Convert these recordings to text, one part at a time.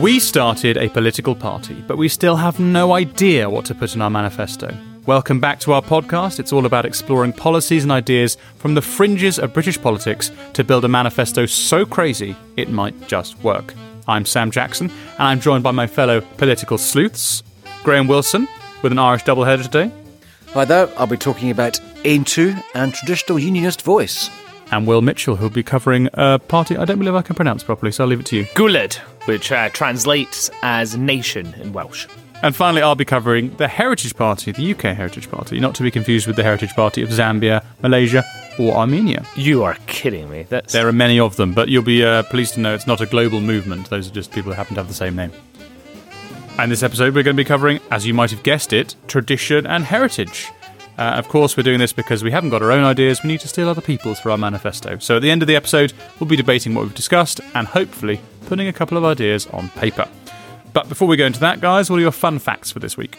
We started a political party, but we still have no idea what to put in our manifesto. Welcome back to our podcast. It's all about exploring policies and ideas from the fringes of British politics to build a manifesto so crazy it might just work. I'm Sam Jackson, and I'm joined by my fellow political sleuths, Graham Wilson, with an Irish doubleheader today, Hi there, I'll be talking about Aontú and traditional unionist voice. And Will Mitchell, who'll be covering a party I don't believe I can pronounce properly, so I'll leave it to you. Gwlad, which uh, translates as nation in Welsh. And finally, I'll be covering the Heritage Party, the UK Heritage Party, not to be confused with the Heritage Party of Zambia, Malaysia, or Armenia. You are kidding me. That's There are many of them, but you'll be uh, pleased to know it's not a global movement. Those are just people who happen to have the same name. And this episode, we're going to be covering, as you might have guessed it, tradition and heritage. Uh, of course, we're doing this because we haven't got our own ideas. We need to steal other people's for our manifesto. So at the end of the episode, we'll be debating what we've discussed and hopefully putting a couple of ideas on paper. But before we go into that, guys, what are your fun facts for this week?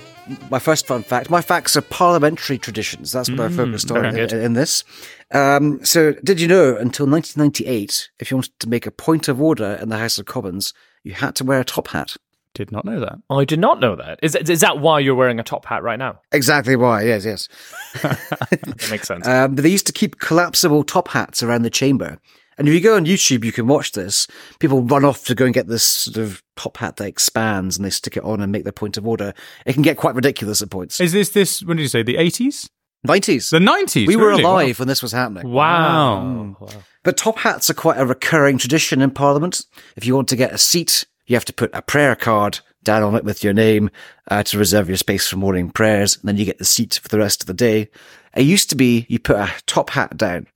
My first fun fact my facts are parliamentary traditions. That's what I focused on in, in this. Um, so, did you know until 1998, if you wanted to make a point of order in the House of Commons, you had to wear a top hat? Did not know that. I did not know that. Is, is that why you're wearing a top hat right now? Exactly why, yes, yes. That makes sense. Um, they used to keep collapsible top hats around the chamber. And if you go on YouTube, you can watch this. People run off to go and get this sort of top hat that expands and they stick it on and make their point of order. It can get quite ridiculous at points. Is this this? When did you say the eighties? 90s. The nineties? we were alive when this was happening. wow. But top hats are quite a recurring tradition in Parliament. If you want to get a seat, you have to put a prayer card down on it with your name uh, to reserve your space for morning prayers, and then you get the seat for the rest of the day. It used to be you put a top hat down,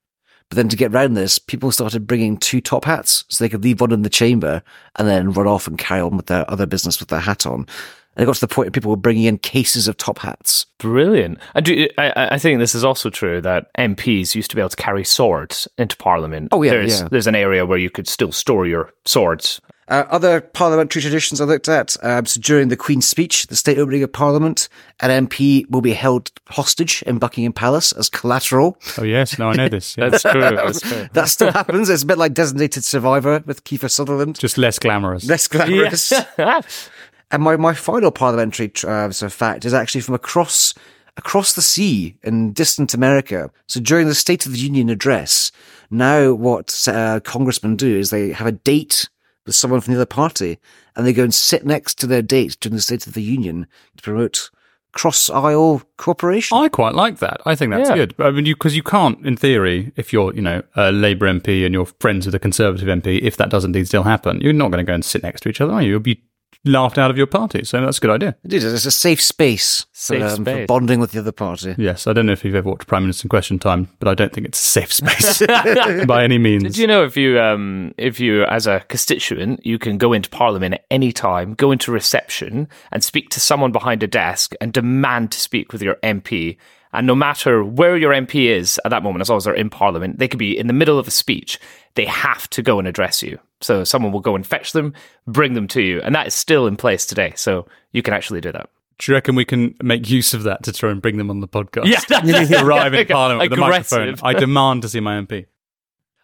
but then to get round this, people started bringing two top hats so they could leave one in the chamber and then run off and carry on with their other business with their hat on. And it got to the point where people were bringing in cases of top hats. Brilliant. I, do, I, I think this is also true that MPs used to be able to carry swords into Parliament. Oh, yeah, there's, yeah. There's an area where you could still store your swords. Uh, other parliamentary traditions I looked at. Um, so during the Queen's speech, the state opening of Parliament, an MP will be held hostage in Buckingham Palace as collateral. Oh yes, no, I know this. Yeah. That's true. That's true. That still happens. It's a bit like Designated Survivor with Kiefer Sutherland. Just less glamorous. Less glamorous. And my, my final parliamentary uh, sort of fact is actually from across across the sea in distant America. So during the State of the Union address, now what uh, congressmen do is they have a date with someone from the other party, and they go and sit next to their date during the State of the Union to promote cross aisle cooperation. I quite like that. I think that's Yeah. good. I mean, you because you can't, in theory, if you're you know a Labour MP and you're friends with a Conservative MP, if that does indeed still happen, you're not going to go and sit next to each other, are you? You'll be laughed out of your party. So that's a good idea. It is. It's a safe space, Safe for, um, for bonding with the other party. Yes, I don't know if you've ever watched Prime Minister in Question Time, but I don't think it's a safe space by any means. Did you know if you, um, if you, as a constituent, you can go into Parliament at any time, go into reception, and speak to someone behind a desk and demand to speak with your MP. And no matter where your MP is at that moment, as long as they're in Parliament, they could be in the middle of a speech. They have to go and address you. So someone will go and fetch them, bring them to you, and that is still in place today. So you can actually do that. Do you reckon we can make use of that to try and bring them on the podcast? Yeah, Arrive in Parliament with a microphone. I demand to see my MP.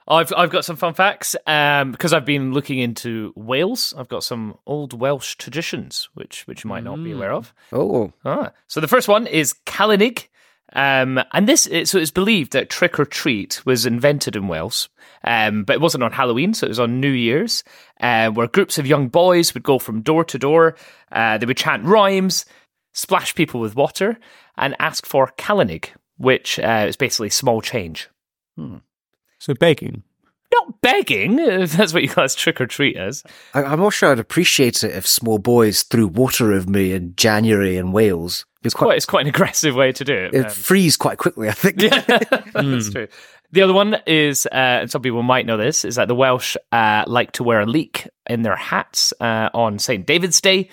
I've I've got some fun facts um, because I've been looking into Wales. I've got some old Welsh traditions which which you might not be aware of. Oh, Ah. So the first one is Calennig. Um, and this, so it's believed that trick or treat was invented in Wales, um, but it wasn't on Halloween, so it was on New Year's, uh, where groups of young boys would go from door to door. Uh, they would chant rhymes, splash people with water, and ask for Calennig, which uh, is basically small change. So begging. Not begging, if that's what you class trick or treat as. I'm not sure I'd appreciate it if small boys threw water over me in January in Wales. It's Quite, it's quite an aggressive way to do it. it Um, freeze quite quickly, I think. That's true. The other one is, uh, and some people might know this, is that the Welsh uh, like to wear a leek in their hats uh, on St. David's Day.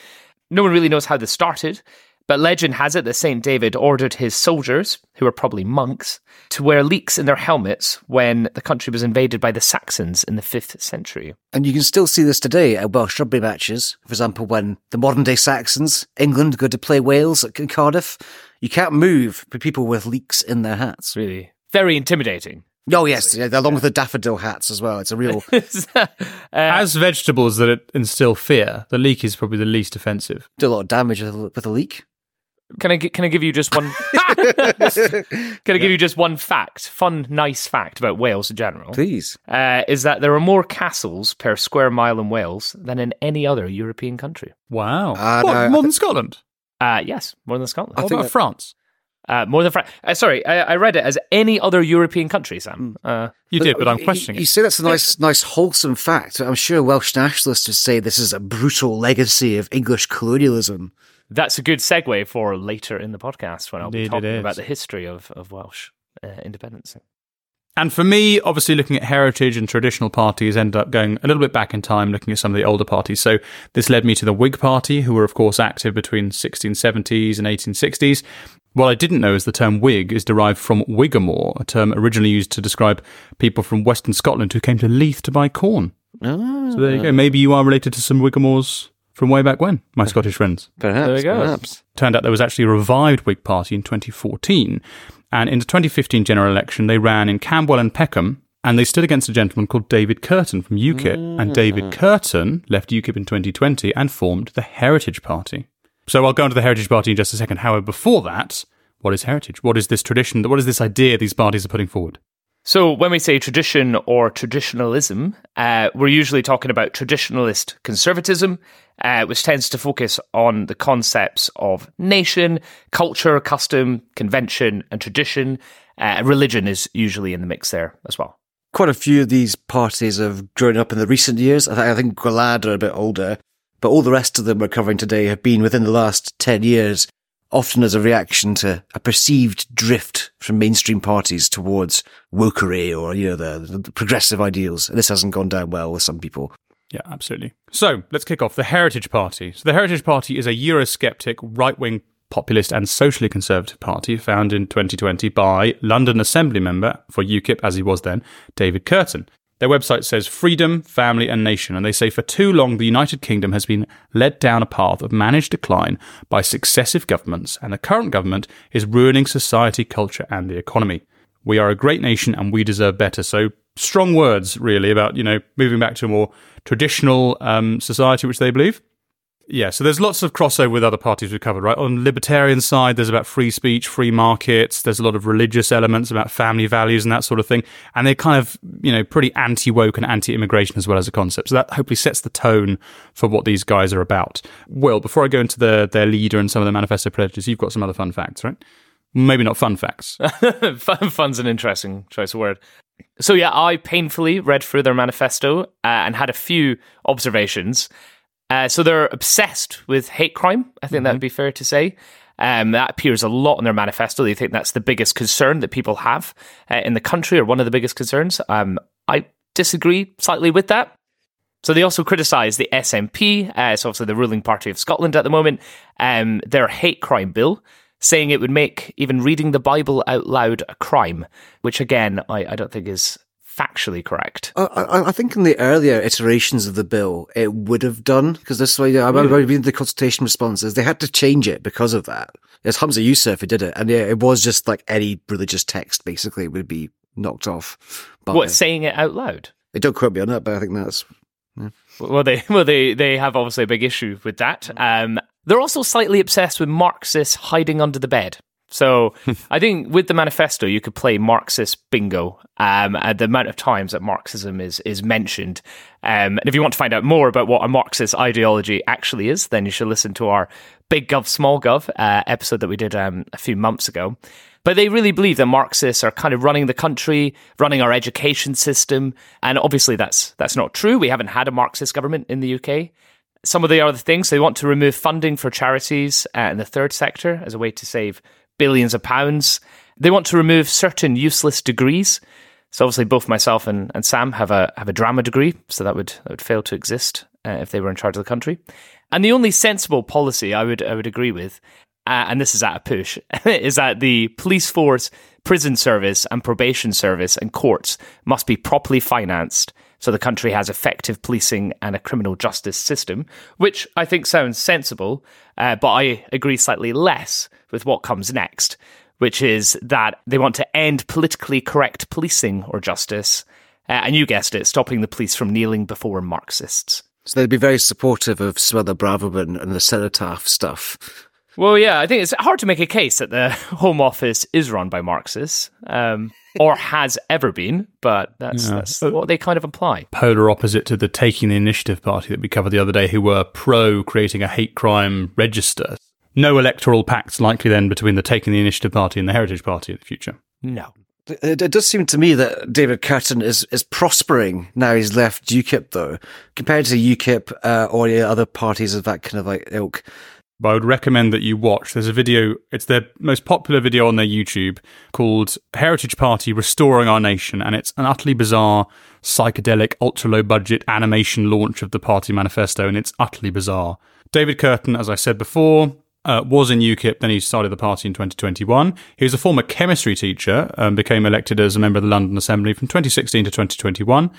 No one really knows how this started, but legend has it that St. David ordered his soldiers, who were probably monks, to wear leeks in their helmets when the country was invaded by the Saxons in the 5th century. And you can still see this today at Welsh rugby matches. For example, when the modern day Saxons, England, go to play Wales at Cardiff, you can't move with people with leeks in their hats. Really very intimidating. Oh yes, yeah, along with the daffodil hats as well. It's a real. Uh, as vegetables that instill fear, the leek is probably the least offensive. do a lot of damage with a, with a leak. Can I can I give you just one? can I give you just one fact? Fun, nice fact about Wales in general. Please. Uh, is that there are more castles per square mile in Wales than in any other European country. Wow. Uh, what, no, I more than thi- Scotland? Uh, yes, more than Scotland. What think about that- France? Uh, more than France. Uh, sorry, I, I read it as any other European country, Sam. Uh, You did, but I'm you- questioning You, it. say that's a nice, nice, wholesome fact. I'm sure Welsh nationalists would say this is a brutal legacy of English colonialism. That's a good segue for later in the podcast when I'll be Indeed it talking about the history of, of Welsh uh, independence. And for me, obviously, looking at heritage and traditional parties ended up going a little bit back in time, looking at some of the older parties. So this led me to the Whig Party, who were, of course, active between 1670s and 1860s. What I didn't know is the term Whig is derived from Whigamore, a term originally used to describe people from Western Scotland who came to Leith to buy corn. Ah, So there you go. Maybe you are related to some Whigamores from way back when, my Scottish friends. perhaps. There we go. Perhaps. Turned out there was actually a revived Whig Party in 2014. And in the 2015 general election, they ran in Camberwell and Peckham, and they stood against a gentleman called David Kurten from UKIP. And mm. David Kurten left UKIP in 2020 and formed the Heritage Party. So I'll go into the Heritage Party in just a second. However, before that, what is heritage? What is this tradition? What is this idea these parties are putting forward? So, when we say tradition or traditionalism, uh, we're usually talking about traditionalist conservatism, uh, which tends to focus on the concepts of nation, culture, custom, convention, and tradition. Uh, religion is usually in the mix there as well. Quite a few of these parties have grown up in the recent years. I, th- I think Gwlad are a bit older, but all the rest of them we're covering today have been within the last 10 years, often as a reaction to a perceived drift from mainstream parties towards wokery or, you know, the, the progressive ideals. This hasn't gone down well with some people. Yeah, absolutely. So let's kick off the Heritage Party. So the Heritage Party is a Eurosceptic, right-wing, populist, and socially conservative party founded in 2020 by London Assembly member for UKIP, as he was then, David Kurten. Their website says freedom, family, and nation, and they say for too long the United Kingdom has been led down a path of managed decline by successive governments, and the current government is ruining society, culture, and the economy. We are a great nation and we deserve better. So strong words, really, about you know moving back to a more traditional um, society, which they believe. Yeah, so there's lots of crossover with other parties we've covered, right? On libertarian side, there's about free speech, free markets. There's a lot of religious elements about family values and that sort of thing. And they're kind of, you know, pretty anti-woke and anti-immigration as well as a concept. So that hopefully sets the tone for what these guys are about. Well, before I go into the, their leader and some of the manifesto pledges, you've got some other fun facts, right? Maybe not fun facts. Fun, fun's an interesting choice of word. So yeah, I painfully read through their manifesto uh, and had a few observations. Uh, so they're obsessed with hate crime. I think that would be fair to say. Um, that appears a lot in their manifesto. They think that's the biggest concern that people have uh, in the country, or one of the biggest concerns. Um, I disagree slightly with that. So they also criticise the SNP, uh, it's obviously the ruling party of Scotland at the moment, um, their hate crime bill, saying it would make even reading the Bible out loud a crime, which again, I, I don't think is factually correct. I, I, I think in the earlier iterations of the bill, it would have done because this way. I remember reading the consultation responses; they had to change it because of that. It's Humza Yousaf who did it, and yeah, it was just like any religious text basically would be knocked off. By, What, saying it out loud? They don't quote me on that, but I think that's Well, they well they they have obviously a big issue with that. Um, they're also slightly obsessed with Marxists hiding under the bed. So I think with the manifesto, you could play Marxist bingo. Um, at the amount of times that Marxism is is mentioned, um, and if you want to find out more about what a Marxist ideology actually is, then you should listen to our Big Gov Small Gov uh, episode that we did um, a few months ago. But they really believe that Marxists are kind of running the country, running our education system, and obviously that's that's not true. We haven't had a Marxist government in the UK. Some of the other things they want to remove funding for charities uh, in the third sector as a way to save billions of pounds. They want to remove certain useless degrees. So obviously, both myself and, and Sam have a have a drama degree, so that would that would fail to exist uh, if they were in charge of the country. And the only sensible policy I would I would agree with, uh, and this is at a push, is that the police force, prison service, and probation service and courts must be properly financed so the country has effective policing and a criminal justice system, which I think sounds sensible, uh, but I agree slightly less with what comes next, which is that they want to end politically correct policing or justice. Uh, and you guessed it, stopping the police from kneeling before Marxists. So they'd be very supportive of Suella Braverman and the cenotaph stuff. Well, yeah, I think it's hard to make a case that the Home Office is run by Marxists, um, or has ever been, but that's, Yeah. that's what they kind of imply. Polar opposite to the Taking the Initiative party that we covered the other day, who were pro creating a hate crime register. No electoral pacts likely then between the Taking the Initiative party and the Heritage Party in the future. No. It, it does seem to me that David Kurten is, is prospering now he's left UKIP, though, compared to UKIP uh, or other parties of that kind of like ilk. But I would recommend that you watch. There's a video, it's their most popular video on their YouTube called Heritage Party Restoring Our Nation. And it's an utterly bizarre, psychedelic, ultra low budget animation launch of the party manifesto. And it's utterly bizarre. David Kurten, as I said before, uh, was in UKIP, then he started the party in 2021. He was a former chemistry teacher, um, became elected as a member of the London Assembly from 2016 to 2021.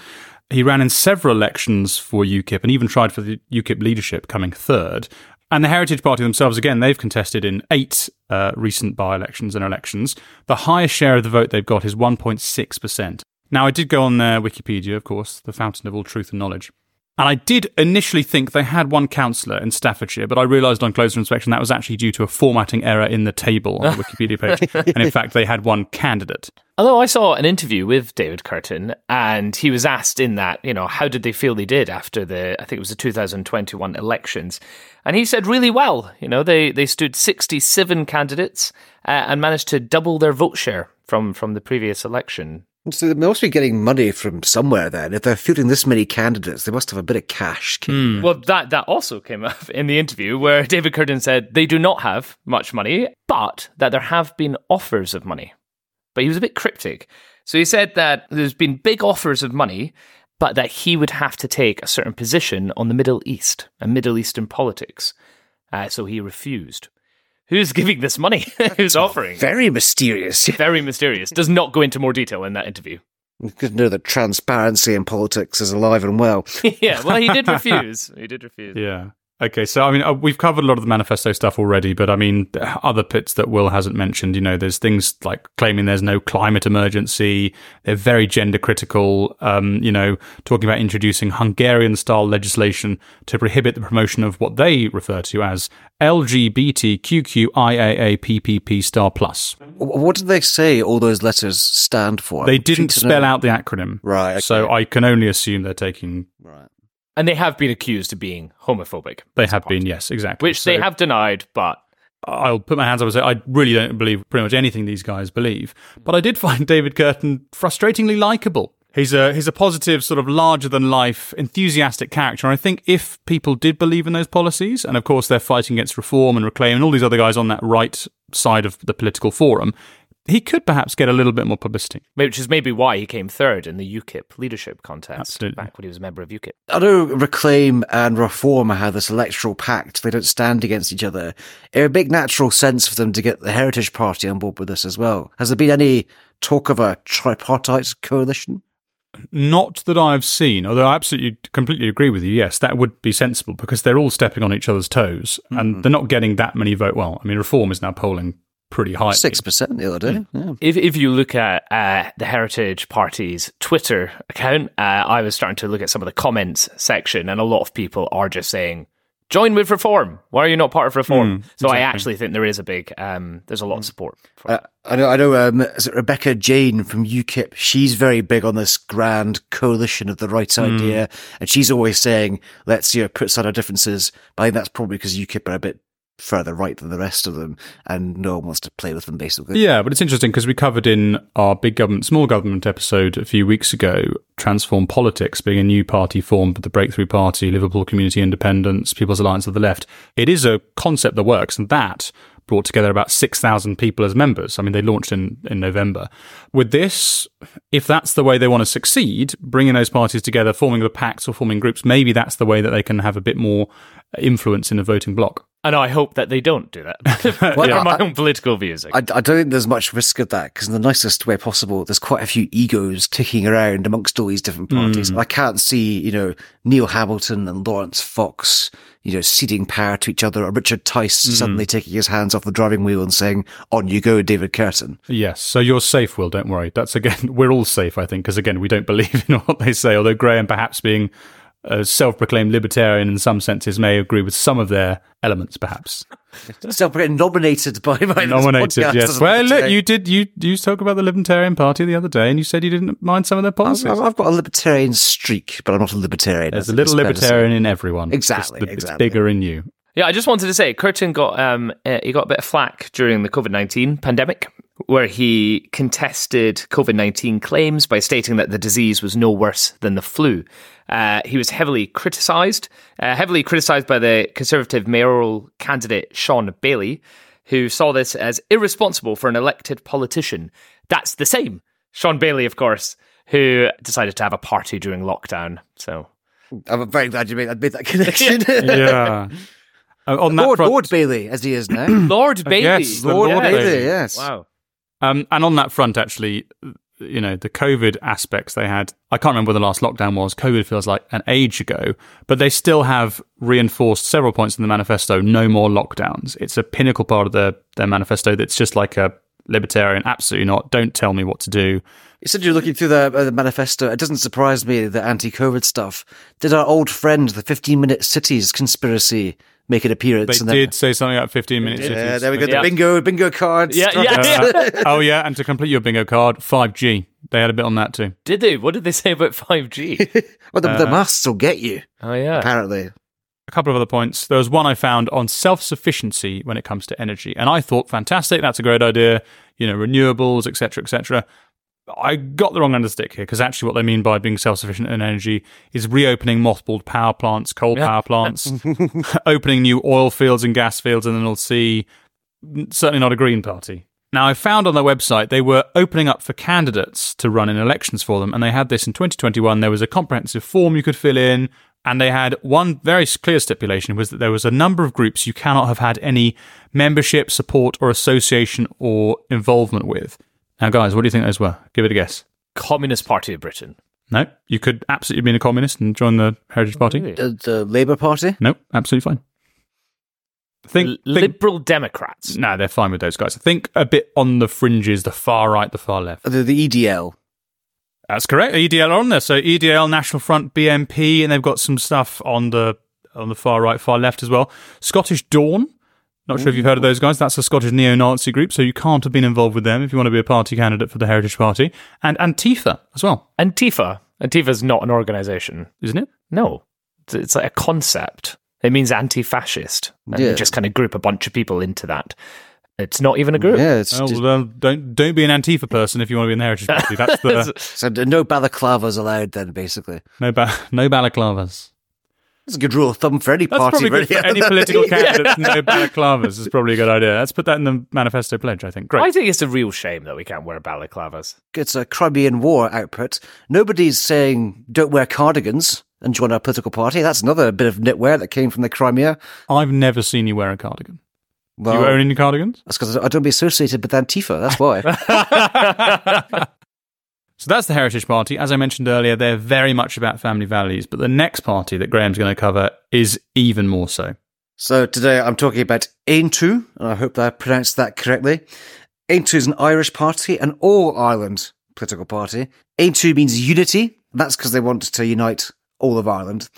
He ran in several elections for UKIP and even tried for the UKIP leadership, coming third. And the Heritage Party themselves, again, they've contested in eight uh, recent by elections and elections. The highest share of the vote they've got is 1.6%. Now, I did go on their Wikipedia, of course, the fountain of all truth and knowledge. And I did initially think they had one councillor in Staffordshire, but I realised on closer inspection that was actually due to a formatting error in the table on the Wikipedia page. and in fact, they had one candidate. Although I saw an interview with David Kurten, and he was asked in that, you know, how did they feel they did after the, I think it was the 2021 elections, and he said really well. You know, they they stood 67 candidates uh, and managed to double their vote share from from the previous election. So they must be getting money from somewhere then. If they're fielding this many candidates, they must have a bit of cash. Well, that that also came up in the interview where David Kurten said they do not have much money, but that there have been offers of money. But he was a bit cryptic. So he said that there's been big offers of money, but that he would have to take a certain position on the Middle East and Middle Eastern politics. Uh, so he refused. Who's giving this money? Who's offering? Very mysterious. Very mysterious. Does not go into more detail in that interview. Good to know that transparency in politics is alive and well. yeah, well, he did refuse. He did refuse. Yeah. Okay, so I mean, uh, we've covered a lot of the manifesto stuff already, but I mean, other pits that Will hasn't mentioned, you know, there's things like claiming there's no climate emergency. They're very gender critical, um, you know, talking about introducing Hungarian style legislation to prohibit the promotion of what they refer to as LGBTQQIAAPPP star plus. What did they say all those letters stand for? They didn't spell know. out the acronym. Right, okay. So I can only assume they're taking, Right. And they have been accused of being homophobic. they have been, yes, exactly. Which they have denied, but I'll put my hands up and say I really don't believe pretty much anything these guys believe. But I did find David Kurten frustratingly likable. He's a he's a positive, sort of larger than life, enthusiastic character. And I think if people did believe in those policies, and of course they're fighting against reform and reclaim and all these other guys on that right side of the political forum, he could perhaps get a little bit more publicity. which is maybe why he came third in the UKIP leadership contest Absolutely. back when he was a member of UKIP. I know Reclaim and Reform have this electoral pact. They don't stand against each other. It would make natural sense for them to get the Heritage Party on board with this as well. Has there been any talk of a tripartite coalition? Not that I've seen, although I absolutely completely agree with you. Yes, that would be sensible because they're all stepping on each other's toes and mm-hmm. they're not getting that many vote. Well, I mean, reform is now polling pretty high. Six percent the other day. Yeah. If, if you look at uh, the Heritage Party's Twitter account, uh, I was starting to look at some of the comments section, and a lot of people are just saying, "Join with Reform. Why are you not part of Reform?" so I actually think there is a big, um, there's a lot of support. For Uh, I know. I know. Um, is it Rebecca Jane from UKIP? She's very big on this grand coalition of the right idea, and she's always saying, "Let's you know put aside our differences." But I think that's probably because UKIP are a bit further right than the rest of them, and no one wants to play with them. Basically, Yeah, but it's interesting because we covered in our big government, small government episode a few weeks ago, Transform Politics being a new party formed with the Breakthrough Party, Liverpool Community Independence, People's Alliance of the Left. It is a concept that works, and that brought together about 6,000 people as members. I mean, they launched in, in November. With this, if that's the way they want to succeed, bringing those parties together, forming the pacts or forming groups, maybe that's the way that they can have a bit more influence in a voting bloc. And I hope that they don't do that. Well, For my I- own political views. I, I don't think there's much risk of that because in the nicest way possible, there's quite a few egos ticking around amongst all these different parties. Mm. I can't see, you know, Neil Hamilton and Laurence Fox, you know, ceding power to each other or Richard Tice mm. suddenly taking his hands off the driving wheel and saying, on you go, David Kurten. Yes, so you're safe, Will. Don't worry. That's again, we're all safe, I think, because again, we don't believe in what they say. Although Graham, perhaps being a self-proclaimed libertarian in some senses, may agree with some of their elements, perhaps. Self proclaimed nominated by my Nominated, yes. Well, look, you did. You you spoke about the Libertarian Party the other day, and you said you didn't mind some of their policies. I've, I've got a libertarian streak, but I'm not a libertarian. There's a little it's fair to say. libertarian in everyone. Exactly, the- exactly. It's bigger in you. Yeah, I just wanted to say, Kurten got um, uh, he got a bit of flack during the COVID nineteen pandemic, where he contested COVID nineteen claims by stating that the disease was no worse than the flu. Uh, he was heavily criticised, uh, heavily criticised by the Conservative mayoral candidate Shaun Bailey, who saw this as irresponsible for an elected politician. That's the same Shaun Bailey, of course, who decided to have a party during lockdown. So I'm very glad you made, made that connection. Yeah. Uh, on that Lord, front, Lord Bailey, as he is now. Lord Bailey, yes, Lord Lord Bailey, Bailey. yes. wow. Um, and on that front, actually, you know, the COVID aspects they had, I can't remember when the last lockdown was. COVID feels like an age ago, but they still have reinforced several points in the manifesto no more lockdowns. It's a pinnacle part of their, their manifesto that's just like a libertarian, absolutely not. Don't tell me what to do. You said you're looking through the, uh, the manifesto. It doesn't surprise me the anti-COVID stuff. Did our old friend, the 15-minute cities conspiracy, make an appearance? They in there? did say something about 15 minutes. Yeah, there we go. The Yeah. bingo, bingo cards. Yeah, yeah, yeah. oh, yeah. And to complete your bingo card, 5G. They had a bit on that too. Did they? What did they say about 5G? Well, the, Uh, the masks will get you, oh, yeah. apparently. a couple of other points. There was one I found on self sufficiency when it comes to energy, and I thought, fantastic, that's a great idea. You know, renewables, etc., etc. I got the wrong end of the stick here because actually, what they mean by being self sufficient in energy is reopening mothballed power plants, coal Yeah. power plants, opening new oil fields and gas fields in the North Sea. Certainly not a Green Party. Now, I found on their website they were opening up for candidates to run in elections for them, and they had this in 2021. There was a comprehensive form you could fill in, and they had one very clear stipulation was that there was a number of groups you cannot have had any membership, support, or association or involvement with. Now, guys, what do you think those were? Give it a guess. Communist Party of Britain. No, you could absolutely be a communist and join the Heritage oh, Party. Really? The, the Labour Party. No, absolutely fine. Think, L- think Liberal Democrats. no, they're fine with those guys. Think a bit on the fringes, the far right, the far left. The, the EDL. That's correct. EDL are on there. So EDL, National Front, BNP, and they've got some stuff on the on the far right, far left as well. Scottish Dawn. Not sure if you've heard of those guys. That's a Scottish neo-Nazi group, so you can't have been involved with them if you want to be a party candidate for the Heritage Party. And Antifa as well, Antifa. Antifa's not an organization. isn't it? No. It's, it's like a concept. It means anti fascist. And Yeah. you just kind of group a bunch of people into that. It's not even a group. Yeah, it's Oh, just, well, don't don't be an Antifa person if you want to be in the Heritage Party. That's the so no balaclavas allowed then, basically. no ba- no balaclavas. That's a good rule of thumb for any That's party, probably really. for any political candidate. No balaclavas is probably a good idea. Let's put that in the manifesto pledge. I think. Great. I think it's a real shame that we can't wear balaclavas. it's a Crimean War output. Nobody's saying don't wear cardigans and join our political party. That's another bit of knitwear that came from the Crimea. I've never seen you wear a cardigan. Do Well, you own any cardigans? that's because I don't be associated with Antifa. That's why. So that's the Heritage Party. As I mentioned earlier, they're very much about family values, but the next party that Graham's going to cover is even more so. so today I'm talking about Aontú, and I hope that I pronounced that correctly. Aontú is an Irish party, an all Ireland political party. Aontú means unity. That's because they want to unite all of Ireland.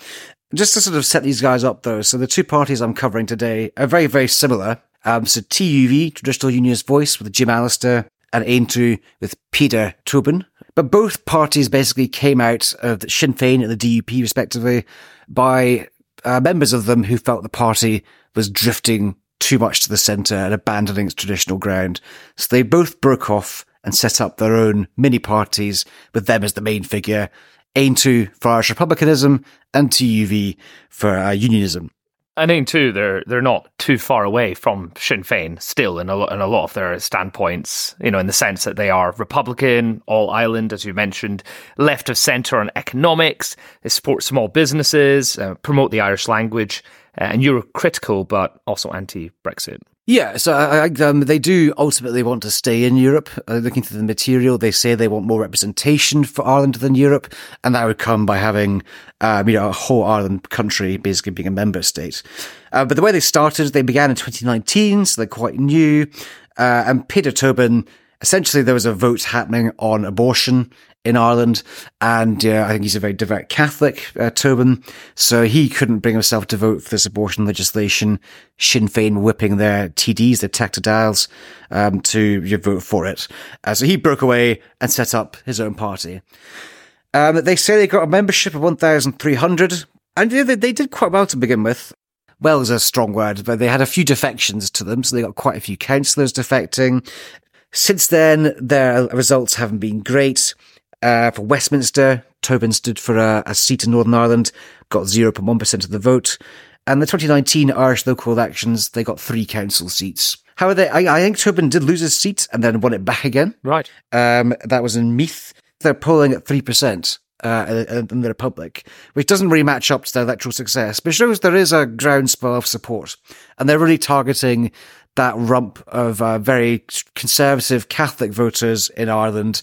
Just to sort of set these guys up, though, so the two parties I'm covering today are very, very similar. Um, so TUV, Traditional Unionist Voice, with Jim Allister, and Aontú with Peter Tobin. But both parties basically came out of Sinn Féin and the DUP, respectively, by uh, members of them who felt the party was drifting too much to the centre and abandoning its traditional ground. So they both broke off and set up their own mini parties with them as the main figure. Aontú for Irish republicanism and TUV for uh, unionism. I think too, they're they're not too far away from Sinn Féin still in a, lo- in a lot of their standpoints. You know, in the sense that they are Republican, all Ireland, as you mentioned, left of centre on economics. They support small businesses, uh, promote the Irish language, uh, and Euro-critical, but also anti-Brexit. Yeah, so I, um, they do ultimately want to stay in Europe. Uh, looking through the material, they say they want more representation for Ireland than Europe, and that would come by having, um, you know, a whole Ireland country basically being a member state. Uh, but the way they started, they began in 2019, so they're quite new. Uh, and Peter Tobin, essentially, there was a vote happening on abortion in Ireland, and uh, I think he's a very devout Catholic, uh, Tobin, so he couldn't bring himself to vote for this abortion legislation. Sinn Féin whipping their TDs, their tactile um, to you know, vote for it. Uh, so he broke away and set up his own party. Um, they say they got a membership of 1,300, and you know, they, they did quite well to begin with. Well is a strong word, but they had a few defections to them, so they got quite a few councillors defecting. Since then, their results haven't been great. Uh, for Westminster, Tobin stood for a, a, seat in Northern Ireland, got 0.1% of the vote. And the 2019 Irish local elections, they got three council seats. However, I, I think Tobin did lose his seat and then won it back again. Right. Um, that was in Meath. They're polling at 3%. Uh, in the Republic, which doesn't really match up to their electoral success, but shows there is a groundswell of support. And they're really targeting that rump of uh, very conservative Catholic voters in Ireland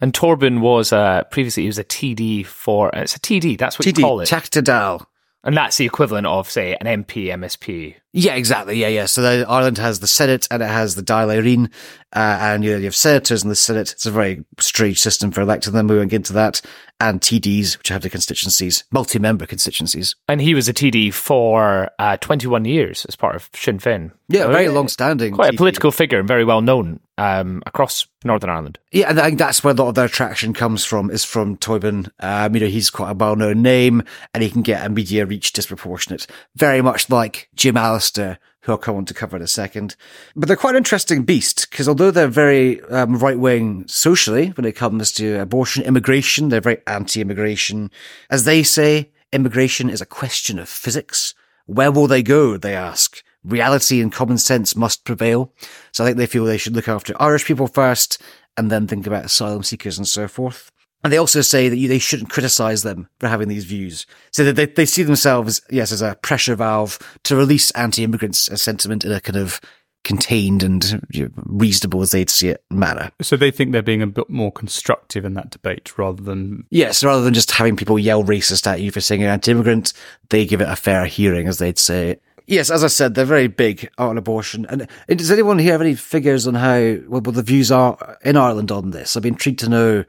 and Tobin was uh, previously he was a TD for it's a TD. That's what TD, you call it. Teachta Dála. And that's the equivalent of say an MP MSP. Yeah, exactly. Yeah, yeah. So the, Ireland has the Senate and it has the Dáil Éireann, uh, and you, know, you have senators in the Senate. It's a very strange system for electing them. We won't get into that. And TDs, which have the constituencies, multi-member constituencies. And he was a TD for uh, 21 years as part of Sinn Féin. Yeah, so, very long-standing. Quite a political figure and very well known um, across Northern Ireland. Yeah, and I think that's where a lot of their attraction comes from, is from Tobin. Um, you know, he's quite a well-known name and he can get a media reach disproportionate. Very much like Jim Allister, who I'll come on to cover in a second. But they're quite an interesting beast because although they're very um, right wing socially when it comes to abortion, immigration, they're very anti immigration. As they say, immigration is a question of physics. Where will they go? They ask. Reality and common sense must prevail. So I think they feel they should look after Irish people first and then think about asylum seekers and so forth. And they also say that you, they shouldn't criticize them for having these views. So that they, they see themselves, yes, as a pressure valve to release anti-immigrant uh, sentiment in a kind of contained and you know, reasonable as they'd see it manner. So they think they're being a bit more constructive in that debate rather than. Yes, rather than just having people yell racist at you for saying you're anti-immigrant, they give it a fair hearing, as they'd say. Yes, as I said, they're very big on abortion. And does anyone here have any figures on how well, the views are in Ireland on this? I'd be intrigued to know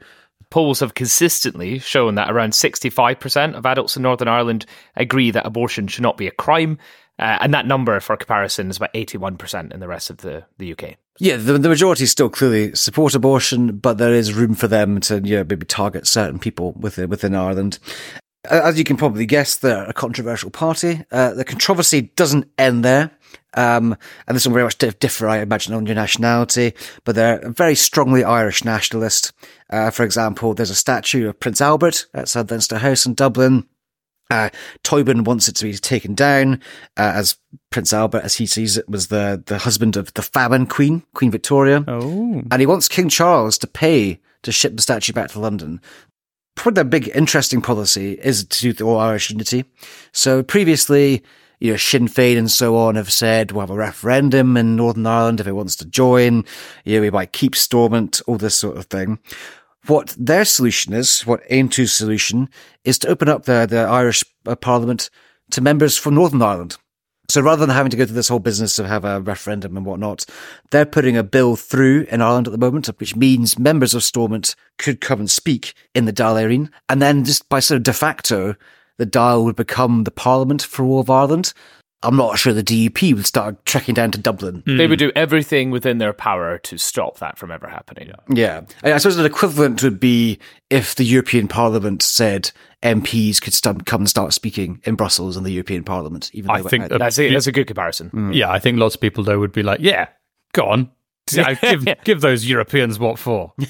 polls have consistently shown that around 65% of adults in Northern Ireland agree that abortion should not be a crime. Uh, and that number, for comparison, is about 81% in the rest of the, the UK. Yeah, the, the majority still clearly support abortion, but there is room for them to you know, maybe target certain people within, within Ireland. As you can probably guess, they're a controversial party. Uh, the controversy doesn't end there. Um, and this will very much differ, I imagine, on your nationality, but they're very strongly Irish nationalist. Uh, for example, there's a statue of Prince Albert at Leinster House in Dublin. Uh, Tobin wants it to be taken down, uh, as Prince Albert, as he sees it, was the, the husband of the famine queen, Queen Victoria. Oh. And he wants King Charles to pay to ship the statue back to London. Their big interesting policy is to do the all Irish unity. So previously, you know, Sinn Féin and so on have said we'll have a referendum in Northern Ireland if it wants to join. You know, we might keep Stormont, all this sort of thing. What their solution is, what Aontú's solution, is to open up the, the Irish uh, Parliament to members from Northern Ireland. So rather than having to go through this whole business of have a referendum and whatnot, they're putting a bill through in Ireland at the moment, which means members of Stormont could come and speak in the Dáil Éireann. And then just by sort of de facto, the Dáil would become the Parliament for all of Ireland. I'm not sure the DUP would start trekking down to Dublin. Mm. They would do everything within their power to stop that from ever happening. Yeah. I suppose an equivalent would be if the European Parliament said MPs could st- come and start speaking in Brussels in the European Parliament. Even I think that's a, that's a good comparison. Mm. Yeah, I think lots of people though would be like, yeah, go on, Yeah, give, give those Europeans what for.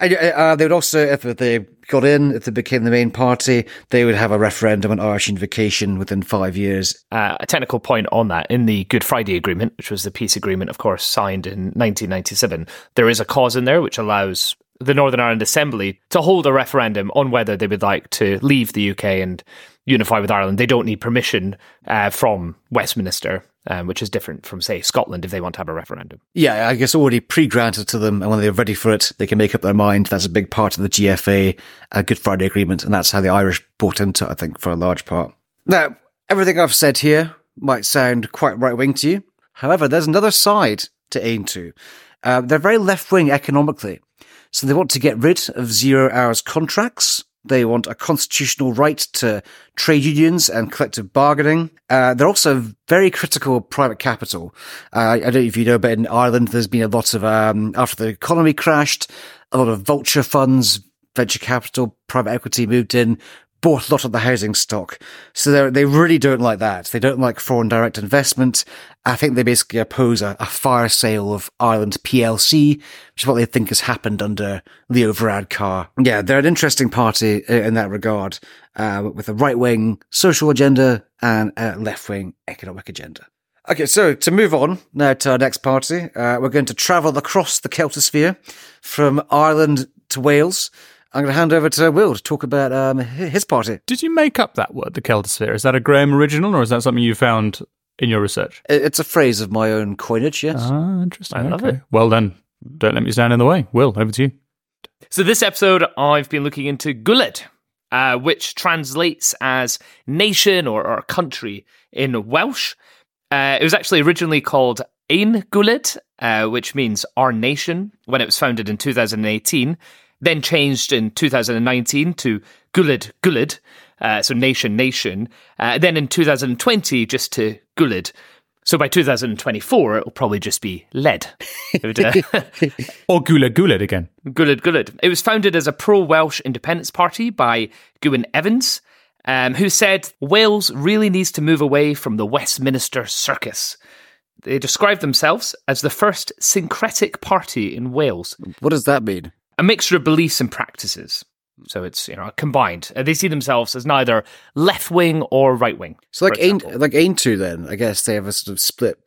And, uh, they would also, if they got in, if they became the main party, they would have a referendum on Irish unification within five years. Uh, a technical point on that in the Good Friday Agreement, which was the peace agreement, of course, signed in 1997, there is a clause in there which allows the Northern Ireland Assembly to hold a referendum on whether they would like to leave the UK and unify with Ireland. They don't need permission uh, from Westminster, um, which is different from, say, Scotland if they want to have a referendum. Yeah, I guess already pre-granted to them, and when they're ready for it, they can make up their mind. That's a big part of the GFA, uh, Good Friday Agreement, and that's how the Irish bought into it, I think, for a large part. Now, everything I've said here might sound quite right-wing to you. However, there's another side to Aontú. Uh, they're very left-wing economically. So they want to get rid of zero hours contracts. They want a constitutional right to trade unions and collective bargaining. Uh, they're also very critical of private capital. Uh, I don't know if you know, but in Ireland, there's been a lot of, um, after the economy crashed, a lot of vulture funds, venture capital, private equity moved in, bought a lot of the housing stock. So they really don't like that. They don't like foreign direct investment. I think they basically oppose a, a fire sale of Ireland PLC, which is what they think has happened under Leo Varadkar. Yeah, they're an interesting party in that regard, uh, with a right wing social agenda and a left wing economic agenda. Okay, so to move on now to our next party, uh, we're going to travel across the Celtosphere from Ireland to Wales. I'm going to hand over to Will to talk about um, his party. Did you make up that word, the Celtosphere? Is that a Graham original, or is that something you found in your research? It's a phrase of my own coinage, yes. Ah, interesting. I love okay. it. Well then, don't let me stand in the way. Will, over to you. So this episode, I've been looking into Gwlad, uh, which translates as nation or, or country in Welsh. Uh, it was actually originally called Ein Gwlad, uh, which means our nation, when it was founded in 2018 then changed in 2019 to Gwlad Gwlad, uh, so nation nation. Uh, then in 2020, just to Gwlad. So by 2024, it'll probably just be lead. or Gula Guled again. Gwlad Gwlad. It was founded as a pro Welsh independence party by Gwyn Evans, um, who said Wales really needs to move away from the Westminster circus. They describe themselves as the first syncretic party in Wales. What does that mean? A mixture of beliefs and practices. So it's you know combined. Uh, they see themselves as neither left wing or right wing. So like Ain, like Aontú, then I guess they have a sort of split.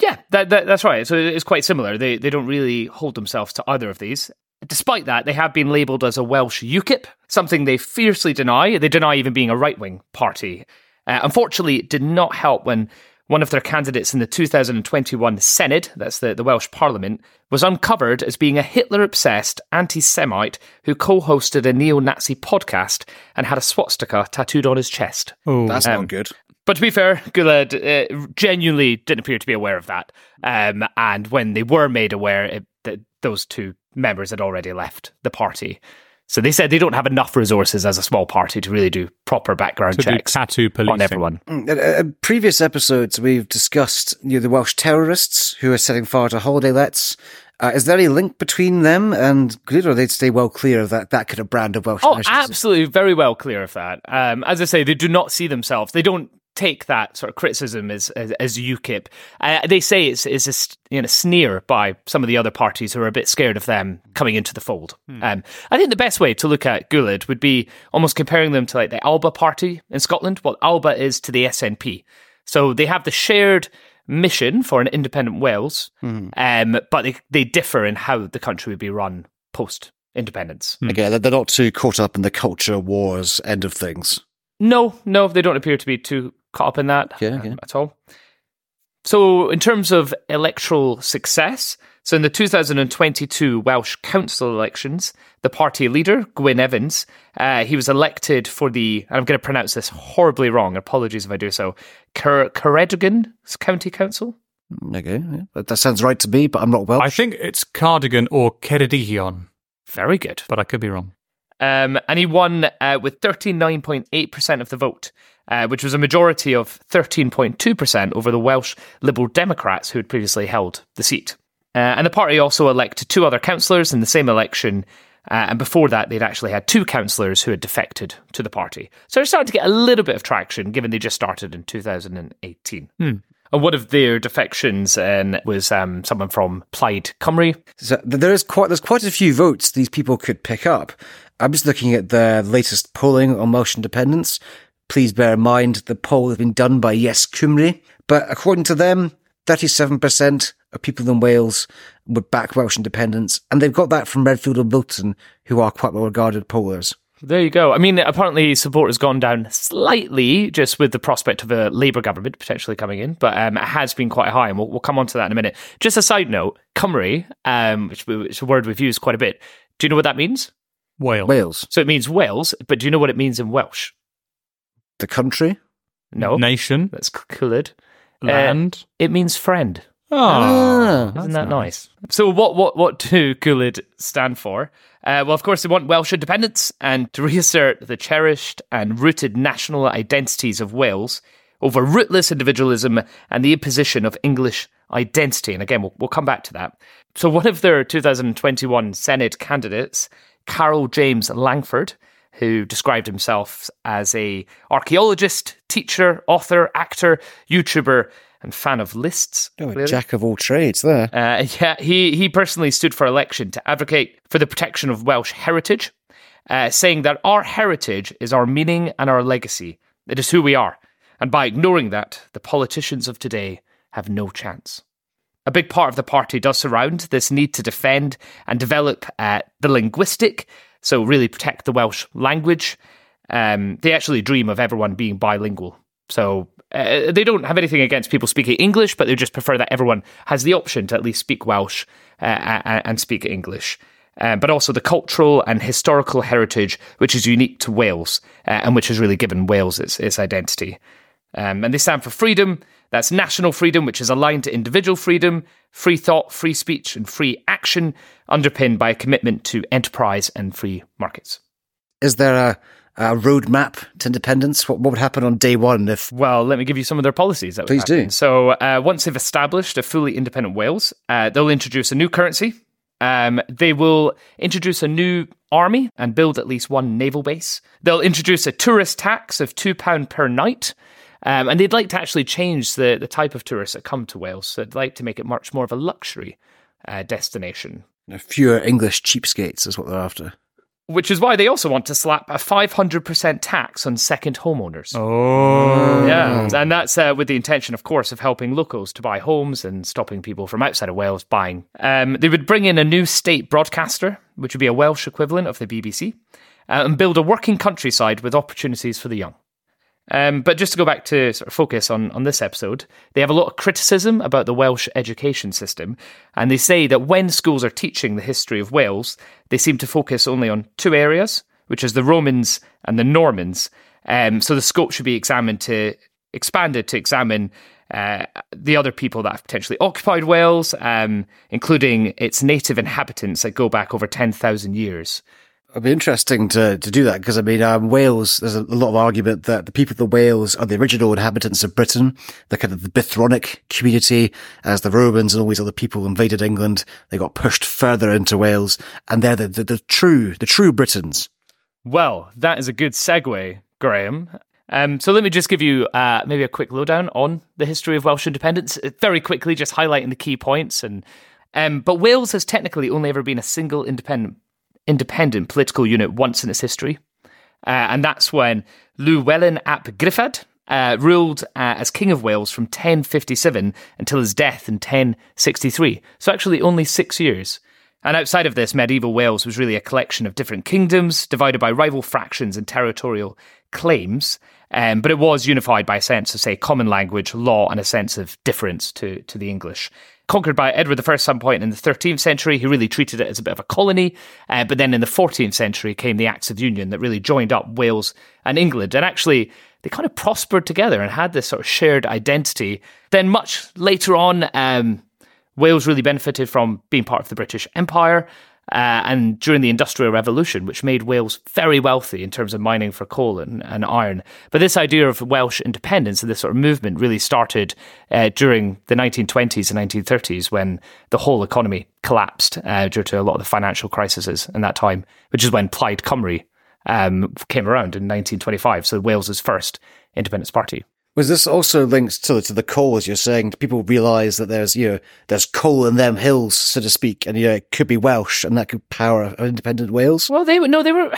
Yeah, that, that, that's right. So it's quite similar. They they don't really hold themselves to either of these. Despite that, they have been labelled as a Welsh UKIP, something they fiercely deny. They deny even being a right wing party. Uh, unfortunately, it did not help when one of their candidates in the 2021 Senedd, that's the, the Welsh Parliament, was uncovered as being a Hitler obsessed anti Semite who co hosted a neo Nazi podcast and had a swastika tattooed on his chest. Oh, that's um, not good. But to be fair, Gwlad uh, genuinely didn't appear to be aware of that. Um, and when they were made aware, it, that those two members had already left the party. So they said they don't have enough resources as a small party to really do proper background to checks tattoo on everyone. Mm, in previous episodes, we've discussed you know, the Welsh terrorists who are setting fire to holiday lets. Uh, is there any link between them and Gwlad, or they'd stay well clear of that, that kind of brand of Welsh Oh, absolutely, very well clear of that. Um, as I say, they do not see themselves, they don't take that sort of criticism as as, as UKIP. Uh, they say it's is a you know, sneer by some of the other parties who are a bit scared of them coming into the fold. Hmm. Um, I think the best way to look at Gwlad would be almost comparing them to like the Alba party in Scotland. What Alba is to the SNP. So they have the shared mission for an independent Wales, hmm. um, but they, they differ in how the country would be run post independence. Hmm. Again, they're not too caught up in the culture wars end of things. No, no, they don't appear to be too caught up in that yeah, yeah. at all. So, in terms of electoral success, so in the 2022 Welsh Council elections, the party leader, Gwyn Evans, uh, he was elected for the, I'm going to pronounce this horribly wrong, apologies if I do so, Cer- County Council. Okay, yeah. that sounds right to me, but I'm not Welsh. I think it's Cardigan or Ceredigion. Very good. But I could be wrong. Um, and he won uh, with 39.8% of the vote uh, which was a majority of 13.2% over the Welsh Liberal Democrats who had previously held the seat. Uh, and the party also elected two other councillors in the same election. Uh, and before that, they'd actually had two councillors who had defected to the party. So they're starting to get a little bit of traction, given they just started in 2018. Hmm. And one of their defections um, was um, someone from Plaid Cymru. So there is quite there's quite a few votes these people could pick up. I'm just looking at the latest polling on Welsh independence. Please bear in mind the poll has been done by Yes Cymru, but according to them, 37% of people in Wales would back Welsh independence, and they've got that from Redfield and Wilton, who are quite well regarded pollers. There you go. I mean, apparently support has gone down slightly just with the prospect of a Labour government potentially coming in, but um, it has been quite high, and we'll, we'll, come on to that in a minute. Just a side note, Cymru, um, which, which is a word we've used quite a bit. Do you know what that means? Wales. Wales. So it means Wales, but do you know what it means in Welsh? The country? No. Nation. That's coloured. Land. Uh, it means friend. Oh, Ah. Isn't that nice? So what what what do Gwlad stand for? Uh, well, of course, they want Welsh independence and to reassert the cherished and rooted national identities of Wales over rootless individualism and the imposition of English identity. And again, we'll, we'll come back to that. So one of their 2021 Senedd candidates, Carol James Langford, who described himself as a archaeologist, teacher, author, actor, YouTuber, and fan of lists. Oh, jack of all trades there. Uh, yeah, he, he personally stood for election to advocate for the protection of Welsh heritage, uh, saying that our heritage is our meaning and our legacy. It is who we are. And by ignoring that, the politicians of today have no chance. A big part of the party does surround this need to defend and develop uh, the linguistic, so really protect the Welsh language. Um, they actually dream of everyone being bilingual. So uh, they don't have anything against people speaking English, but they just prefer that everyone has the option to at least speak Welsh uh, and speak English. Uh, but also the cultural and historical heritage, which is unique to Wales uh, and which has really given Wales its, its identity. Um, and they stand for freedom. That's national freedom, which is aligned to individual freedom, free thought, free speech, and free action, underpinned by a commitment to enterprise and free markets. Is there a, a roadmap to independence? What, what would happen on day one if Well, let me give you some of their policies. That would Please do. So, uh, once they've established a fully independent Wales, uh, they'll introduce a new currency. Um, they will introduce a new army and build at least one naval base. They'll introduce a tourist tax of £2 per night. Um, and they'd like to actually change the, the type of tourists that come to Wales. So they'd like to make it much more of a luxury uh, destination. You know, fewer English cheapskates is what they're after? Which is why they also want to slap a 500% tax on second homeowners. Oh. Yeah, and that's uh, with the intention, of course, of helping locals to buy homes and stopping people from outside of Wales buying. Um, they would bring in a new state broadcaster, which would be a Welsh equivalent of the BBC, uh, and build a working countryside with opportunities for the young. Um, but just to go back to sort of focus on, on this episode, they have a lot of criticism about the Welsh education system, and they say that when schools are teaching the history of Wales, they seem to focus only on two areas, which is the Romans and the Normans. Um, so the scope should be examined to expanded to examine uh, the other people that have potentially occupied Wales, um, including its native inhabitants that go back over ten thousand years. It'd be interesting to, to do that because I mean, um, Wales, there's a, lot of argument that the people of Wales are the original inhabitants of Britain. They're kind of the Brythonic community as the Romans and all these other people invaded England. They got pushed further into Wales and they're the, the, the true, the true Britons. Well, that is a good segue, Graham. Um, so let me just give you uh, maybe a quick lowdown on the history of Welsh independence, uh, very quickly, just highlighting the key points. And um, but Wales has technically only ever been a single independent independent political unit once in its history, uh, and that's when Llewellyn ap Griffith uh, ruled uh, as King of Wales from 1057 until his death in 1063. So actually, only six years. And outside of this, medieval Wales was really a collection of different kingdoms divided by rival fractions and territorial claims. Um, but it was unified by a sense of, say, common language, law, and a sense of difference to, to the English. Conquered by Edward I at some point in the 13th century, he really treated it as a bit of a colony. Uh, but then in the 14th century came the Acts of Union that really joined up Wales and England. And actually, they kind of prospered together and had this sort of shared identity. Then, much later on, um, Wales really benefited from being part of the British Empire. Uh, and during the Industrial Revolution, which made Wales very wealthy in terms of mining for coal and, and iron. But this idea of Welsh independence and this sort of movement really started uh, during the 1920s and 1930s when the whole economy collapsed uh, due to a lot of the financial crises in that time, which is when Plaid Cymru um, came around in 1925. So Wales's first independence party. Was this also linked to, to the coal, as you're saying? Do people realise that there's, you know, there's coal in them hills, so to speak, and, you know, it could be Welsh and that could power independent Wales? Well, they were, no, they were,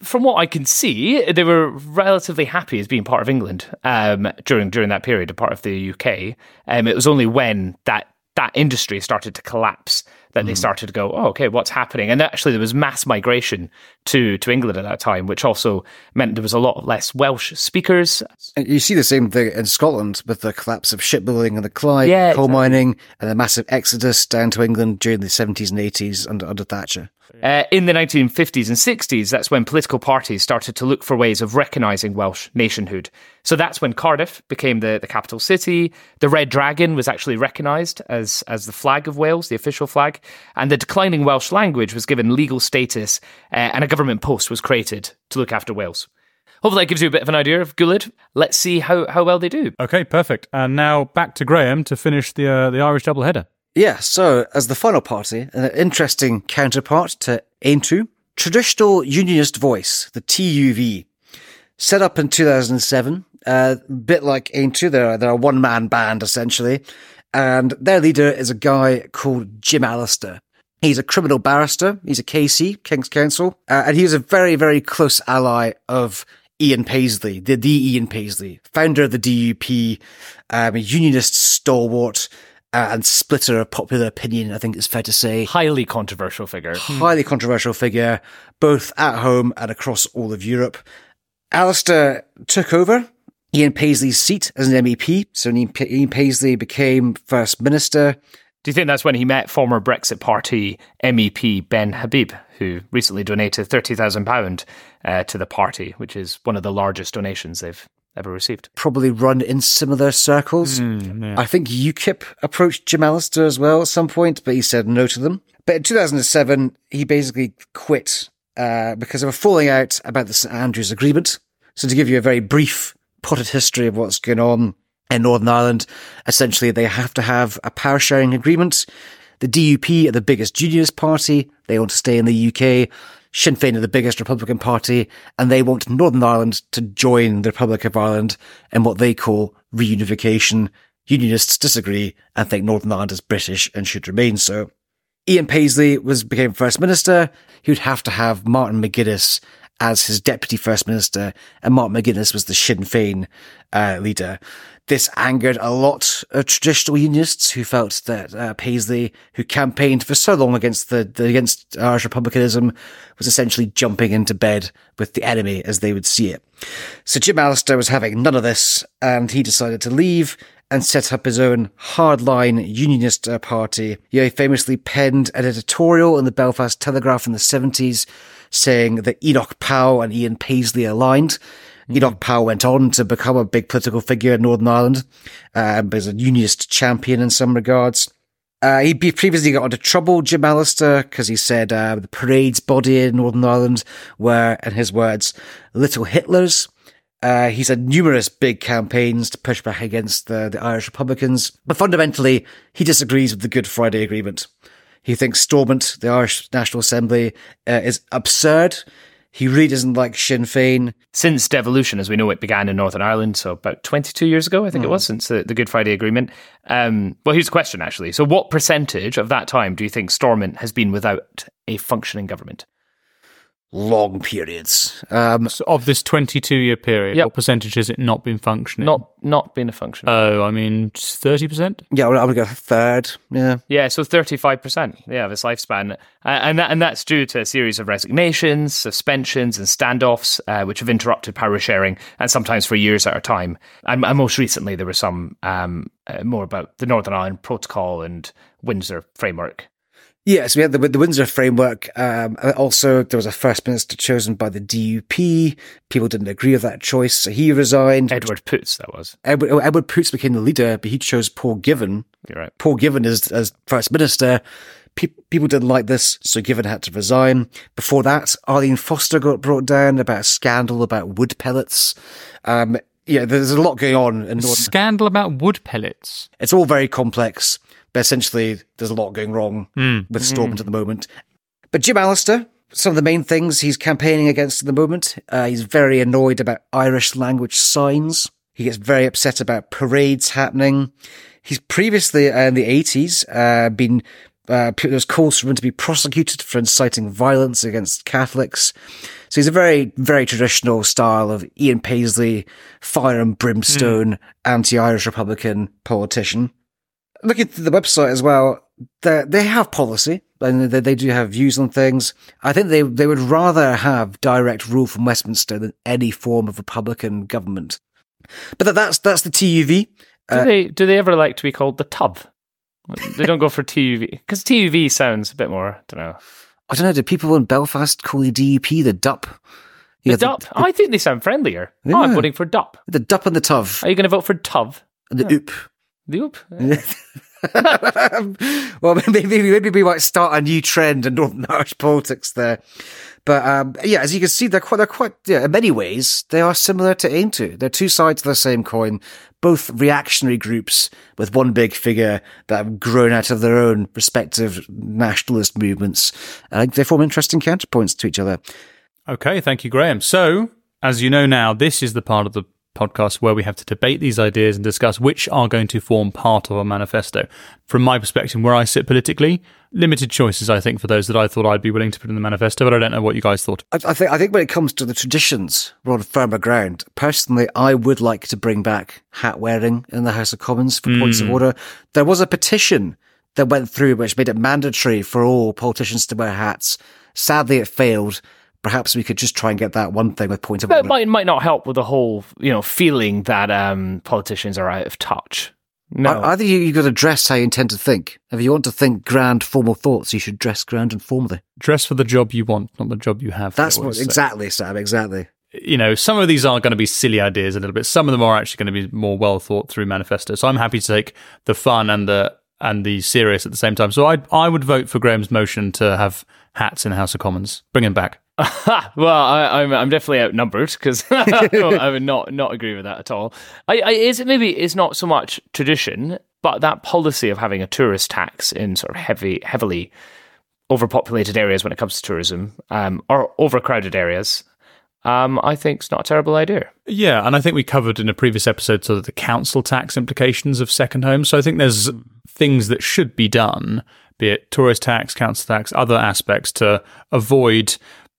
from what I can see, they were relatively happy as being part of England um, during during that period, a part of the UK. Um, it was only when that that industry started to collapse that mm. they started to go, oh, okay, what's happening? And actually, there was mass migration to to England at that time, which also meant there was a lot less Welsh speakers. And you see the same thing in Scotland with the collapse of shipbuilding and the Clyde, yeah, coal exactly. mining, and the massive exodus down to England during the 70s and 80s under, under Thatcher. Uh, in the 1950s and 60s, that's when political parties started to look for ways of recognising Welsh nationhood. So that's when Cardiff became the, the capital city. The Red Dragon was actually recognised as, as the flag of Wales, the official flag. And the declining Welsh language was given legal status, uh, and a government post was created to look after Wales. Hopefully, that gives you a bit of an idea of Gwlad. Let's see how, how well they do. Okay, perfect. And now back to Graham to finish the uh, the Irish doubleheader. Yeah, so as the final party, an interesting counterpart to Aontú, Traditional Unionist Voice, the TUV, set up in 2007, a uh, bit like Aontú, they're, they're a one man band essentially, and their leader is a guy called Jim Allister. He's a criminal barrister, he's a KC, King's Counsel, uh, and he was a very, very close ally of Ian Paisley, the, the Ian Paisley, founder of the DUP, um, a unionist stalwart, uh, and splitter of popular opinion, I think it's fair to say. Highly controversial figure. Highly controversial figure, both at home and across all of Europe. Allister took over Ian Paisley's seat as an MEP, so Ian Paisley became First Minister. Do you think that's when he met former Brexit Party MEP Ben Habib, who recently donated £30,000 uh, to the party, which is one of the largest donations they've ever received. Probably run in similar circles. Mm, yeah. I think UKIP approached Jim Allister as well at some point, but he said no to them. But in 2007, he basically quit uh, because of a falling out about the St Andrews Agreement. So to give you a very brief potted history of what's going on in Northern Ireland, essentially they have to have a power sharing agreement. The DUP are the biggest unionist party. They want to stay in the UK. Sinn Féin are the biggest Republican Party, and they want Northern Ireland to join the Republic of Ireland in what they call reunification. Unionists disagree and think Northern Ireland is British and should remain so. Ian Paisley was became First Minister. He would have to have Martin McGuinness as his deputy first minister, and Mark McGuinness was the Sinn Féin uh, leader. This angered a lot of traditional unionists who felt that uh, Paisley, who campaigned for so long against the, the, against Irish republicanism, was essentially jumping into bed with the enemy as they would see it. So Jim Allister was having none of this, and he decided to leave and set up his own hardline unionist uh, party. He famously penned an editorial in the Belfast Telegraph in the 70s saying that Enoch Powell and Ian Paisley aligned. Mm-hmm. Enoch Powell went on to become a big political figure in Northern Ireland, um, as a unionist champion in some regards. Uh, he previously got into trouble, Jim Allister, because he said uh, the parade's body in Northern Ireland were, in his words, little Hitlers. Uh, he's had numerous big campaigns to push back against the, the Irish Republicans, but fundamentally, he disagrees with the Good Friday Agreement. He thinks Stormont, the Irish National Assembly, uh, is absurd. He really doesn't like Sinn Féin. Since devolution, as we know, it began in Northern Ireland, so about 22 years ago, I think mm. it hmm. was, since the, the, Good Friday Agreement. Um, well, here's a question, actually. So, what percentage of that time do you think Stormont has been without a functioning government? Long periods. Um, so of this 22 year period, yep. what percentage has it not been functioning? Not not been a function. Oh, I mean, 30%? Yeah, I would go third. Yeah. Yeah, so 35%. Yeah, of its lifespan. Uh, and, that, and that's due to a series of resignations, suspensions, and standoffs, uh, which have interrupted power sharing, and sometimes for years at a time. And, and most recently, there was some um, uh, more about the Northern Ireland Protocol and Windsor Framework. Yes, we had the, the Windsor framework. Um, also, there was a first minister chosen by the DUP. People didn't agree with that choice, so he resigned. Edward Poots, that was. Edward, oh, Edward Poots became the leader, but he chose Paul Givan. You're right. Paul Givan as, as first minister. Pe- people didn't like this, so Givan had to resign. Before that, Arlene Foster got brought down about a scandal about wood pellets. Um, yeah, there's a lot going on. In Northern- scandal about wood pellets. It's all very complex. But essentially, there's a lot going wrong mm. with Stormont mm. at the moment. But Jim Allister, some of the main things he's campaigning against at the moment, uh, he's very annoyed about Irish language signs. He gets very upset about parades happening. He's previously uh, in the 80s uh, been uh, there was calls for him to be prosecuted for inciting violence against Catholics. So he's a very, very traditional style of Ian Paisley, fire and brimstone, mm. anti-Irish Republican politician. Looking at the website as well, they have policy and they, they do have views on things. I think they, they would rather have direct rule from Westminster than any form of Republican government. But that's, that's the TUV. Do uh, they, do they ever like to be called the tub? They don't go for TUV because TUV sounds a bit more. I don't know. I don't know. Do people in Belfast call the DUP the DUP? The DUP. The, I think they sound friendlier. Yeah. Oh, I'm voting for DUP. The DUP and the TUV. Are you going to vote for TUV? And the OOP. The OOP. well, maybe, maybe we might start a new trend in Northern Irish politics there. But um, yeah, as you can see, they're quite, they're quite, yeah, in many ways, they are similar to Aontú. They're two sides of the same coin, both reactionary groups with one big figure that have grown out of their own respective nationalist movements. I think they form interesting counterpoints to each other. Okay, thank you, Graham. So, as you know now, this is the part of the podcast where we have to debate these ideas and discuss which are going to form part of a manifesto. From my perspective, where I sit politically, limited choices, I think, for those that I thought I'd be willing to put in the manifesto, but I don't know what you guys thought. I, I think I think when it comes to the traditions, we're on firmer ground. Personally, I would like to bring back hat wearing in the House of Commons for mm. points of order. There was a petition that went through which made it mandatory for all politicians to wear hats. Sadly, it failed perhaps we could just try and get that one thing with point of order. It might, might not help with the whole, you know, feeling that um, politicians are out of touch. No. I, I think you, have got to dress how you intend to think. If you want to think grand, formal thoughts, you should dress grand and formally. Dress for the job you want, not the job you have. That's what, exactly, Sam, exactly. You know, some of these are going to be silly ideas a little bit. Some of them are actually going to be more well thought through manifestos. So I'm happy to take the fun and the and the serious at the same time. So I I would vote for Graham's motion to have hats in the House of Commons. Bring him back. well, I, am I'm, I'm definitely outnumbered because I would not not agree with that at all. I, I is it maybe it's not so much tradition, but that policy of having a tourist tax in sort of heavy heavily overpopulated areas when it comes to tourism, um, or overcrowded areas. Um, I think it's not a terrible idea. Yeah, and I think we covered in a previous episode sort of the council tax implications of second homes. So I think there's things that should be done, be it tourist tax, council tax, other aspects to avoid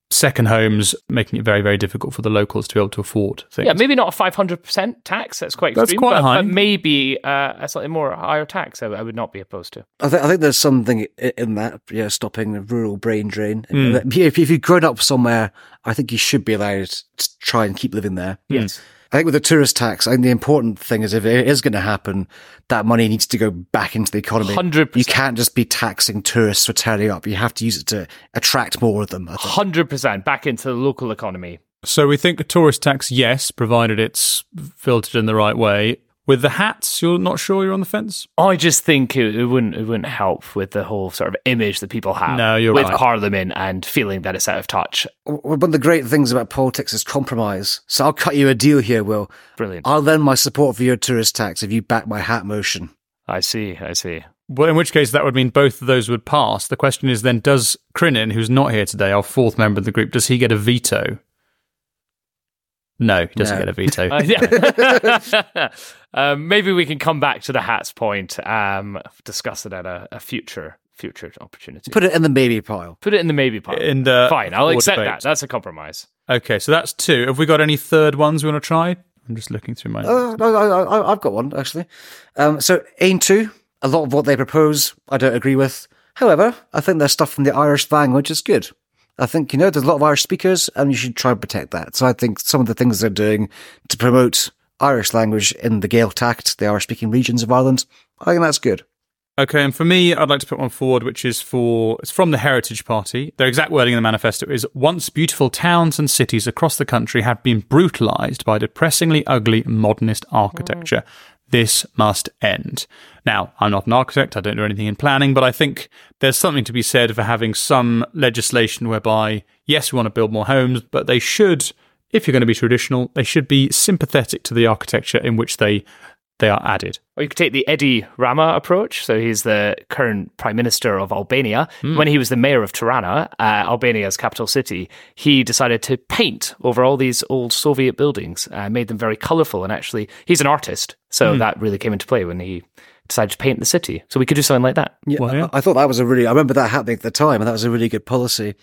second homes, making it very, very difficult for the locals to be able to afford things. Yeah, maybe not a 500% tax. That's quite extreme. That's quite but, high. But maybe uh, a slightly more higher tax, I, I, would not be opposed to. I, th- I think there's something in that, yeah, stopping the rural brain drain. Mm. If, if you've grown up somewhere, I think you should be allowed to try and keep living there. Yes. I think with the tourist tax, I think the important thing is if it is going to happen, that money needs to go back into the economy. 100%. You can't just be taxing tourists for turning up. You have to use it to attract more of them. 100% back into the local economy. So we think a tourist tax, yes, provided it's filtered in the right way. With the hats, you're not sure you're on the fence. I just think it, it, wouldn't it wouldn't help with the whole sort of image that people have. No, you're with right. Parliament and feeling that it's out of touch. One of the great things about politics is compromise. So I'll cut you a deal here, Will. Brilliant. I'll lend my support for your tourist tax if you back my hat motion. I see. I see. Well, in which case that would mean both of those would pass. The question is then, does Crinan, who's not here today, our fourth member of the group, does he get a veto? No, he doesn't no. get a veto. Uh, yeah. um, maybe we can come back to the hats point, um, discuss it at a, a, future future opportunity. Put it in the maybe pile. Put it in the maybe pile. In the Fine, I'll accept debate. that. That's a compromise. Okay, so that's two. Have we got any third ones we want to try? I'm just looking through my. Uh, I, have got one actually. Um, so Aontú, a lot of what they propose, I don't agree with. However, I think their stuff from the Irish language is good. I think, you know, there's a lot of Irish speakers and you should try and protect that. So I think some of the things they're doing to promote Irish language in the Gaeltacht, the Irish speaking regions of Ireland, I think that's good. Okay, and for me, I'd like to put one forward, which is for it's from the Heritage Party. Their exact wording in the manifesto is: "Once beautiful towns and cities across the country have been brutalised by depressingly ugly modernist architecture. Mm. This must end. Now, I'm not an architect, I don't know anything in planning, but I think there's something to be said for having some legislation whereby, yes, we want to build more homes, but they should, if you're going to be traditional, they should be sympathetic to the architecture in which they they are added. Or you could take the Edi Rama approach. So he's the current prime minister of Albania. Hmm. When he was the mayor of Tirana, uh, Albania's capital city, he decided to paint over all these old Soviet buildings, uh, made them very colorful. And actually, he's an artist. So Hmm. that really came into play when he decided to paint the city. So we could do something like that. Yeah, Well, yeah. I, I thought that was a really. I remember that happening at the time, and that was a really good policy.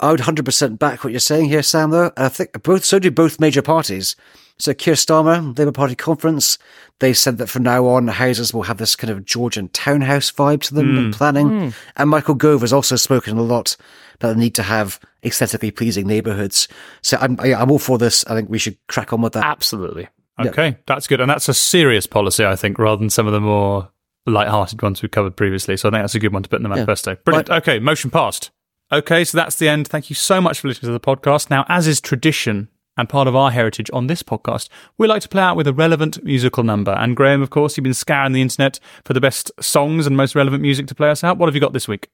I would hundred percent back what you're saying here, Sam. Though and I think both so do both major parties. So Keir Starmer, Labour Party conference, they said that from now on houses will have this kind of Georgian townhouse vibe to them in hmm. planning. Hmm. And Michael Gove has also spoken a lot about the need to have aesthetically pleasing neighbourhoods. So I'm yeah, I'm all for this. I think we should crack on with that. Absolutely. Okay, that's good. And that's a serious policy, I think, rather than some of the more light-hearted ones we've covered previously. So I think that's a good one to put in the manifesto. Brilliant. Okay, motion passed. Okay, so that's the end. Thank you so much for listening to the podcast. Now, as is tradition and part of our heritage on this podcast, we like to play out with a relevant musical number. And Graham, of course, you've been scouring the internet for the best songs and most relevant music to play us out. What have you got this week?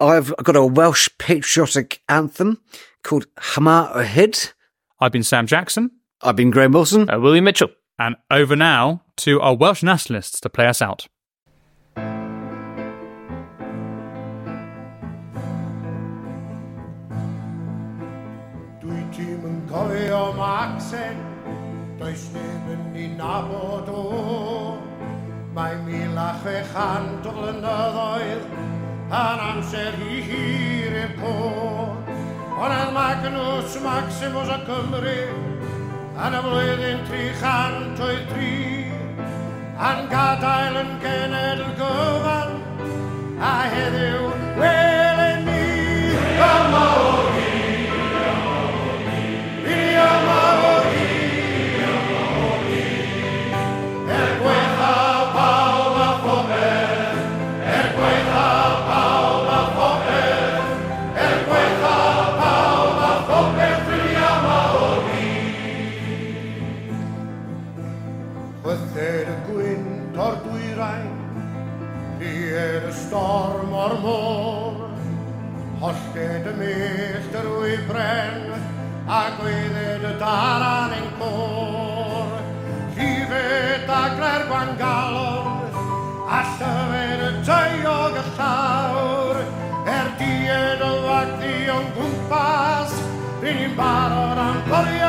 I've got a Welsh patriotic anthem called Yma o Hyd. I've been Sam Jackson. I've been Graham Wilson. Uh, William Mitchell. And over now to our Welsh nationalists to play us out. Dwi ti'n yn cofio Macsen, does neb yn ni nabod o. Mae mil a chwe chant o flynyddoedd, yn amser hi hir i'r côr. Ond oedd Magnus Maximus o Cymru, yn y flwyddyn tri chant o'i tri, a'n gadael yn genedl gyfan, a heddiw meester o'i bren, a gwedded y daran ein cwr. Llifed a gler gwangalon a llyfed y teiog y llawr, er died o wagdi o'n gwmpas, rydyn ni'n barod am boriad.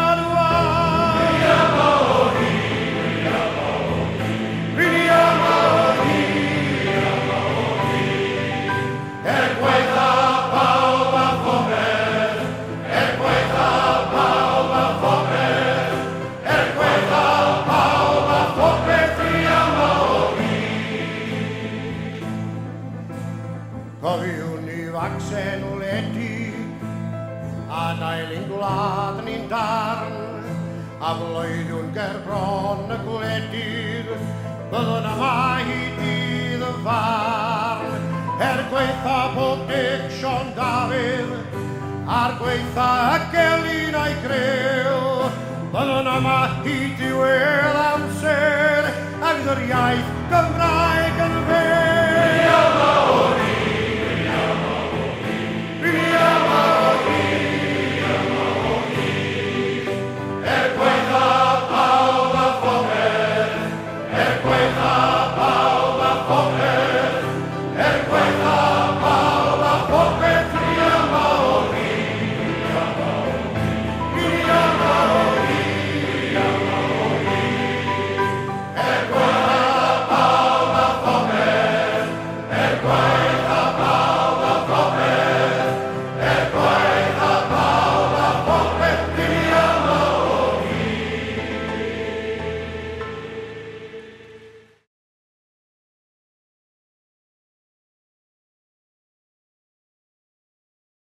A'r